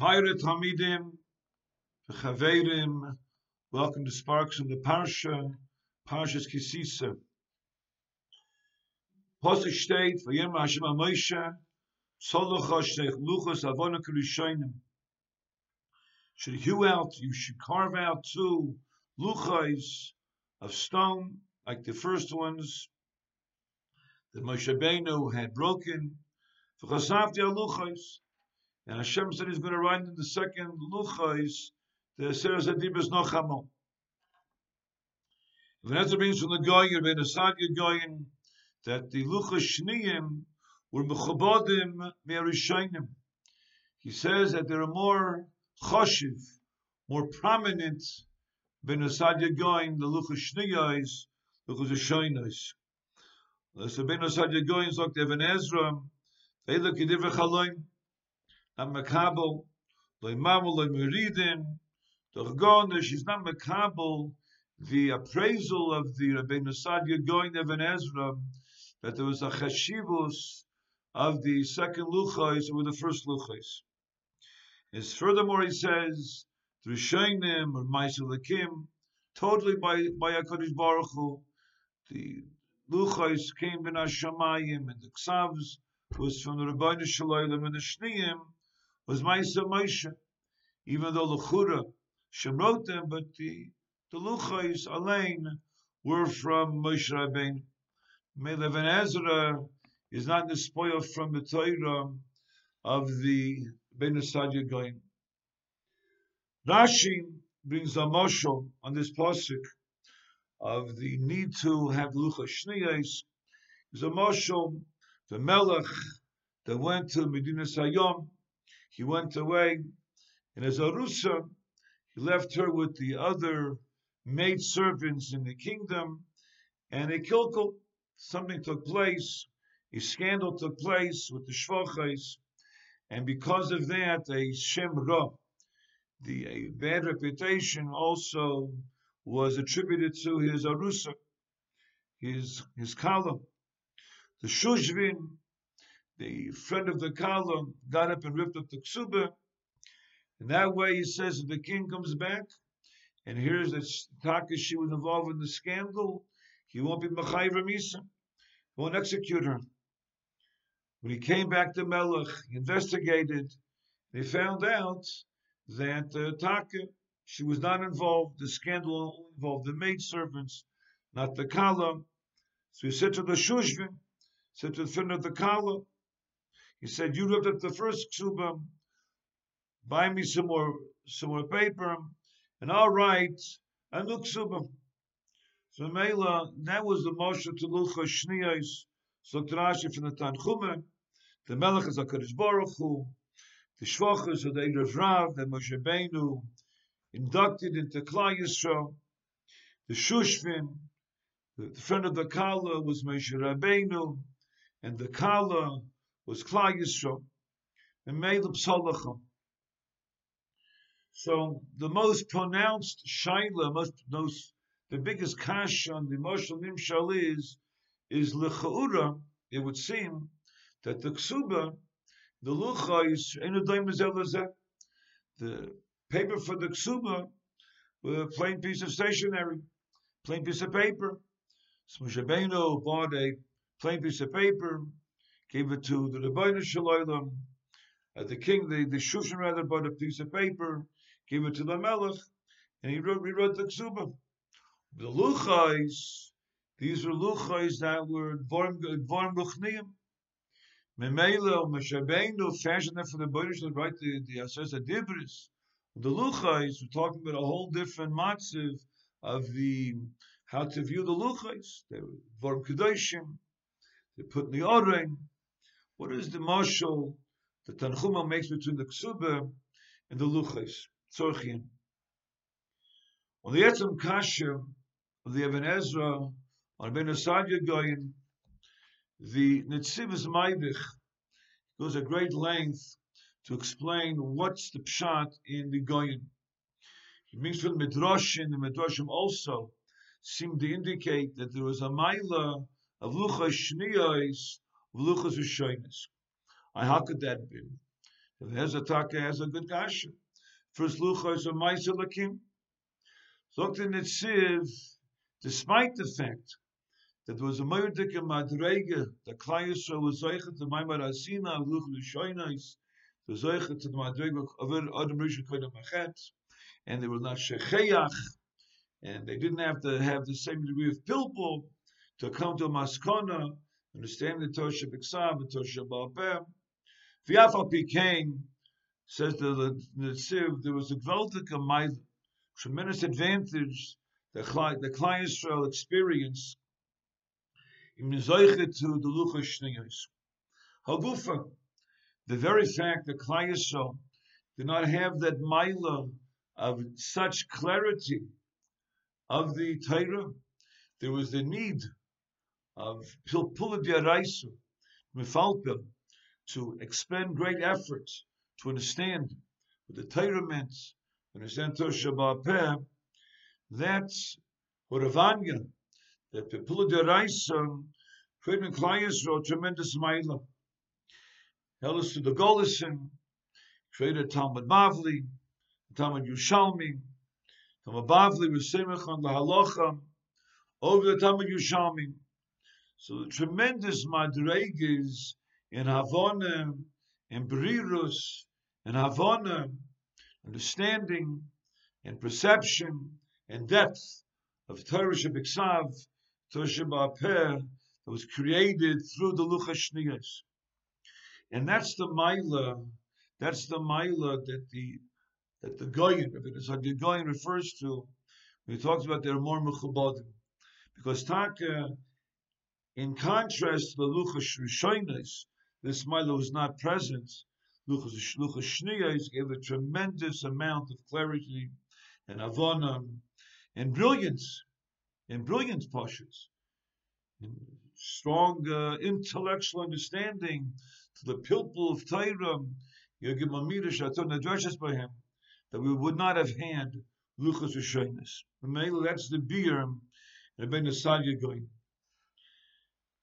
Hayre Tamidim, Chaverim, welcome to Sparks in the Parsha, Parshas Kisisa. Posik steht, Vayem Hashem HaMoshe, Solocha Shteich Luchas Avona Kerishonim. Should hew out, you should carve out two luchais of stone, like the first ones that Moshe Benu had broken. V'chasavti luchais, and Hashem said He's going to write in the second luchais the Seres Adibas Nochamo. The answer means from the Goyen, Ben Asadia Goyen, that the luchas shniyim were mechobodim me'arishayim. He says that there are more choshiv, more prominent ben Asadia Goyen, the luchas shniyais, luchas shaynos. So ben Asadia Goyen sagt Even Ezra, Eila kediv chaloim, am makabel loy mamol loy meridin doch gone she's not makabel the appraisal of the Rabbeinu Sadia going of an Ezra that there was a chashivus of the second luchais over the first luchais. Is furthermore he says through Shainim or Maisulakim, totally by by Hakadosh Baruch Hu, the luchais came in Hashemayim and the ksavs was from the Rabbeinu Shalom and the Shniyim was Maisa Moshe, even though Lechura Shem wrote them, but the the Luchais Alain were from Moshe Rabbeinu. Melev Ezra is not the spoil from the Torah of the Ben Goyim. Rashi brings a moshel on this pasuk of the need to have lucha shniyos. Is a moshel the melech that went to Medina Sayom he went away, and as Arusa, he left her with the other maid servants in the kingdom, and a kilkel, something took place, a scandal took place with the shvachais, and because of that, a shem ra, the a bad reputation, also was attributed to his arusa, his his kala. The shushvin, the friend of the Kala got up and ripped up the ksuba. And that way he says if the king comes back and hears that Takashi was involved in the scandal, he won't be Machayv Misa. He won't execute her. When he came back to Melech, he investigated, They found out that uh, Taka, she was not involved, the scandal involved the maid servants, not the Kala. So he said to the Shushvin, said to the friend of the Kala, he said, "You looked at the first ksuba. Buy me some more, some more paper, and I'll write a new ksuba." So Mela, that was the Moshe to Lucha Shniyos. So Rashi from the Tanchumen, the Melech is Hakadosh Baruch Hu, the Shvachas of the Erev Rav, the Moshe Beinu, inducted into Klal Yisrael. The Shushvin, the friend of the Kala, was Moshe Rabbeinu, and the Kala was Klal Yisrael and made them Salachim. So the most pronounced shaila, most, most the biggest kash on the emotional nimshal is is lechaura. It would seem that the ksuba, the lucha is the paper for the ksuba, with a plain piece of stationery, plain piece of paper. Smushabeno bought a plain piece of paper, gave it to the Rebbeinu Shalom, uh, the king, the, the Shushan rather, bought a piece of paper, gave it to the Melech, and he wrote, rewrote the Ksuba. The Luchais, these were Luchais that were Dvorm Ruchniim. Memela, Meshabeinu, fashioned that for the Rebbeinu Shalom, write the, the Asers Adibris. The Luchais, we're talking about a whole different matziv of the, how to view the Luchais. They were Dvorm Kedoshim, they put in the Oren, what is the marshal the Tanchuma makes between the Ksuba and the Luchas? Tzorchim. On the Etzem Kasha of the Even Ezra, on Ben Asadia Goyin, the Netzivus Maibich goes at great length to explain what's the pshat in the Goyin. It means from Midrashim, the Midrashim also seem to indicate that there was a Maila of Luchas Shniyos V'luchas v'shoynes. I how could that be? There's a taka has a good kasha. First lucha is a ma'isa lakim. It says, despite the fact that there was a murdik in Madrege, the Klai was zeichet to Maimar Asina, Luch L'shoinais, the zeichet to the Madrege of Adam Rishon Kodim Machet, and they were not Shecheach, and they didn't have to have the same degree of pilpul to come to Maskona, understand the Tosha B'Ksav, the Tosha Ba'Peh. V'yafal Pikain, says the, the, the there was a Gvaltika tremendous advantage the, the Klai Yisrael experience im Zoiche to the Lucha Shniyos. Hagufa, the very fact that Klai Yisrael did not have that Maila of such clarity of the Torah, there was the need of Pilpula Diaraisu, Mifalpil, to expend great efforts to understand what the Torah meant, understand Tosha Peh, that's what Ravanya, that Pilpula Diaraisu, creating clients wrote tremendous Maila. Held us to the Golison, created Talmud Bavli, Talmud Yushalmi, Talmud Bavli Semech on the Halacha, over the Talmud Yushalmi. So the tremendous madreges in Havana, in Brirus, in Havana, understanding and perception and depth of Torah Shabbat Torah Shabbat that was created through the Luchas And that's the Maila, that's the Maila that the that the Goyin, the Goyin refers to when he talks about they're more mechubadim. Because Taka, in contrast to the Luchas Rishonis, this Maila was not present. Luchas Shniyas gave a tremendous amount of clarity and avona and brilliance, and brilliance poshes, strong uh, intellectual understanding to the pilpul of Torah, by him that we would not have had Luchas Rishonis. That's the beer and Ben going.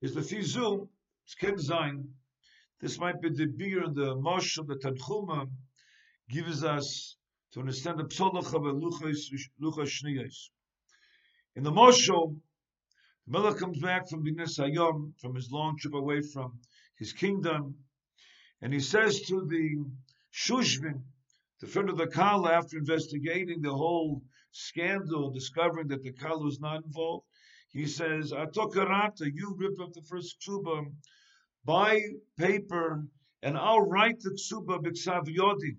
Is the it's Ken Zain, this might be the beer and the Mosh of the Tanchuma gives us to understand the Psolach of Luchas Shniyas. In the Moshel, Miller comes back from Binas Hayom, from his long trip away from his kingdom, and he says to the Shushvin, the friend of the Kala, after investigating the whole scandal, discovering that the Kala was not involved, he says, Atokarata, you rip up the first ksuba, buy paper, and I'll write the ksuba b'ksav yodi.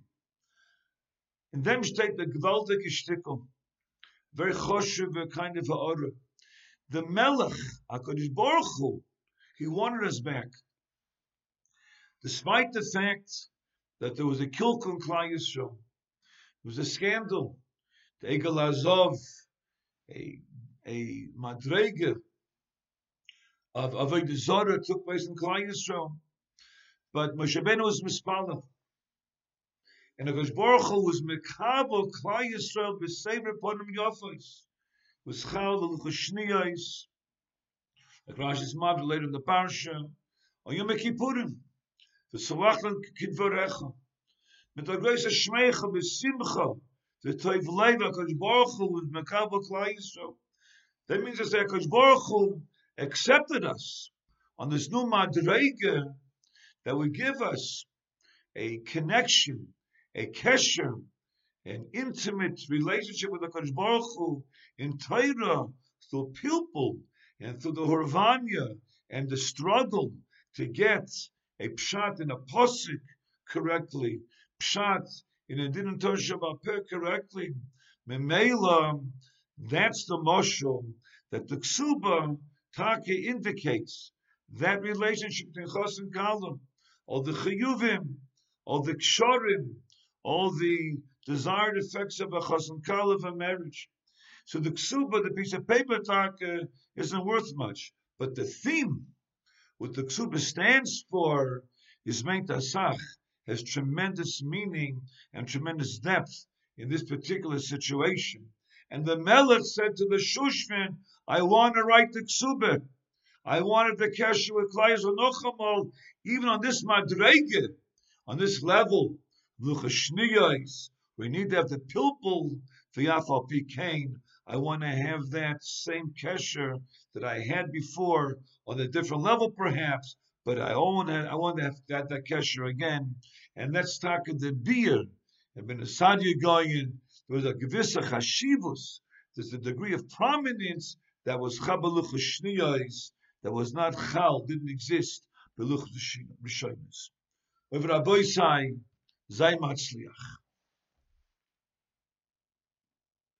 And then state the gewaltige shtickle, very choshev, kind of order. The Melech, HaKadosh Baruch Hu, he wanted us back. Despite the fact that there was a kilkun Klai Yisrael, there was a scandal, the Egel Azov, a, a madrege of of a disorder took place in Klein Yisrael. But Moshe Benu was mispala. And the Gashborchu was mekabel Klein Yisrael b'sever ponim yofos. Was chal v'luchashniyos. The Rashi is mobbed later in the Parsha. On Yom Kippurim. V'salachlan kidvorecha. Mit der greis a shmeicha b'simcha. The Toiv Leiva, Gashborchu was mekabel Klein Yisrael. That means that Kosh Baruch Hu accepted us on this new madrege that would give us a connection, a kesher, an intimate relationship with the Kosh Baruch Hu in Torah through people and through the Horvanya and the struggle to get a pshat in a posik correctly, pshat in a din Tosha correctly. Memela, that's the moshul that the ksuba take indicates that relationship between chos and kalim, all the chiyuvim, all the kshorim, all the desired effects of a chos and kalim marriage. So the ksuba, the piece of paper talk, uh, isn't worth much. But the theme, what the ksuba stands for, is asach, has tremendous meaning and tremendous depth in this particular situation. And the Melech said to the Shushvin, I want to write the ksuba. I wanted the kesher with Klaiz Nochamal, even on this madrege, on this level Luchashniyos. We need to have the pilpul v'yafal pikain. I want to have that same kesher that I had before on a different level, perhaps, but I want to, I want to have that, that kesher again. And let's talk of the beer. And when the Sadia going in, there was a gewisse chashivus. There's a degree of prominence that was chabaluch shniyos, that was not chal, didn't exist, beluch rishonis. Over Rabbi Zay Matzliach.